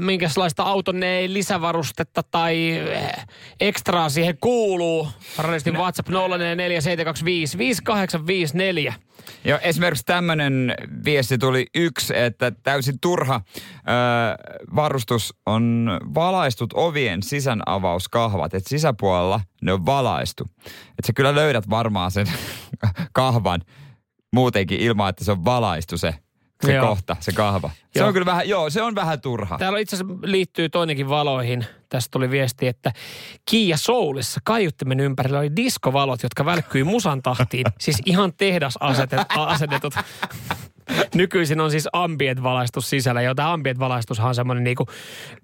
Minkälaista auton lisävarustetta tai eh, ekstraa siihen kuuluu. Radistin no. WhatsApp 0447255854. Joo, esimerkiksi tämmöinen viesti tuli yksi, että täysin turha ö, varustus on valaistut ovien sisänavauskahvat. Että sisäpuolella ne on valaistu. Että sä kyllä löydät varmaan sen kahvan muutenkin ilman, että se on valaistu se se joo. kohta, se kahva. Se joo. on kyllä vähän, joo, se on vähän turha. Täällä itse asiassa liittyy toinenkin valoihin. Tästä tuli viesti, että Kia Soulissa kaiuttimen ympärillä oli diskovalot, jotka välkkyi musan tahtiin. siis ihan tehdas asetetut. Nykyisin on siis ambient-valaistus sisällä, ja tämä ambient-valaistushan on semmoinen niinku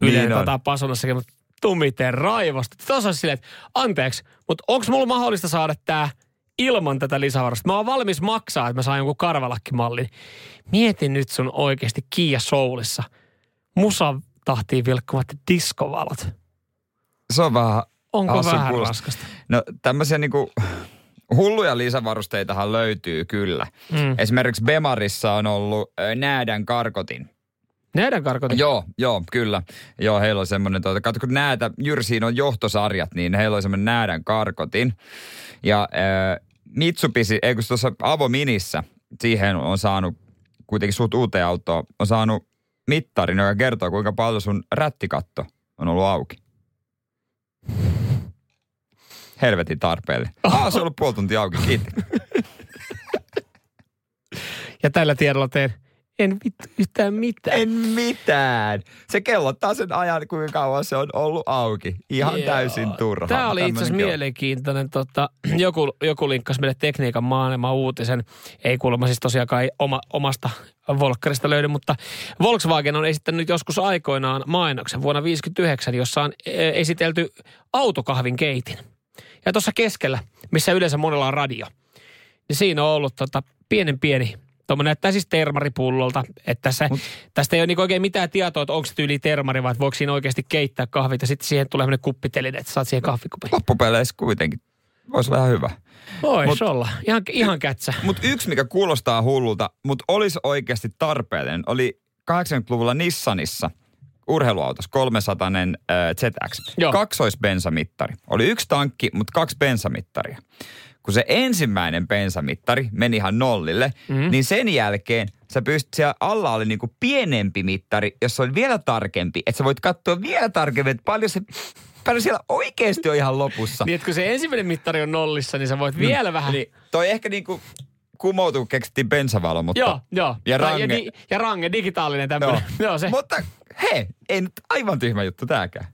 yleinen niin tota, pasonassakin, mutta tumiten raivosta. Tuossa on silleen, että anteeksi, mutta onko mulla mahdollista saada tämä ilman tätä lisävarasta. Mä oon valmis maksaa, että mä saan jonkun karvalakkimallin. Mietin nyt sun oikeasti Kia Soulissa. Musa tahtiin vilkkuvat diskovalot. Se on vähän Onko vähän kuulosta. raskasta? No tämmöisiä niinku hulluja lisävarusteitahan löytyy kyllä. Mm. Esimerkiksi Bemarissa on ollut näädän karkotin. Näädän karkotin? Joo, joo, kyllä. Joo, heillä on semmoinen, tuota, katso kun näätä, Jyrsiin on johtosarjat, niin heillä on semmoinen näädän karkotin. Ja Mitsubishi, ei kun tuossa Avominissä, siihen on saanut kuitenkin suht uuteen autoon, on saanut mittarin, joka kertoo, kuinka paljon sun rättikatto on ollut auki. Helvetin tarpeelle. Ah, se on ollut puoli tuntia auki, kiitos. ja tällä tiedolla teen en vittu yhtään mitään. En mitään. Se kellottaa sen ajan, kuinka kauan se on ollut auki. Ihan Joo. täysin turha. Tämä oli itse asiassa mielenkiintoinen. Tota, joku, joku linkkasi meille tekniikan maailman uutisen. Ei kuulemma siis tosiaankaan oma, omasta Volkkarista löydy, mutta Volkswagen on esittänyt joskus aikoinaan mainoksen vuonna 1959, jossa on e, esitelty autokahvin keitin. Ja tuossa keskellä, missä yleensä monella on radio, niin siinä on ollut tota pienen pieni Tuommoinen näyttää siis termaripullolta. Että tässä, Mut. Tästä ei ole niin oikein mitään tietoa, että onko se tyyli termari vai voiko siinä oikeasti keittää kahvit ja sitten siihen tulee sellainen kuppiteline, että saat siihen kahvikupin. Loppupeleissä kuitenkin. Voisi olla ihan hyvä. Voisi olla. Ihan, ihan kätsä. Mutta yksi, mikä kuulostaa hullulta, mutta olisi oikeasti tarpeellinen, oli 80-luvulla Nissanissa urheiluautos, 300 äh, ZX. Joo. Kaksoisbensamittari. Oli yksi tankki, mutta kaksi bensamittaria kun se ensimmäinen bensamittari meni ihan nollille, mm-hmm. niin sen jälkeen sä pystyt, siellä alla oli niinku pienempi mittari, jossa oli vielä tarkempi, että sä voit katsoa vielä tarkemmin, että paljon se paljon siellä oikeasti on ihan lopussa. niin, että kun se ensimmäinen mittari on nollissa, niin sä voit mm. vielä vähän... Niin, toi ehkä niinku kumoutuu, kun keksittiin bensavalo, mutta... Joo, joo. Ja range. Ja, di, ja range, digitaalinen tämmöinen. Joo. joo se. Mutta he, ei nyt aivan tyhmä juttu tääkään.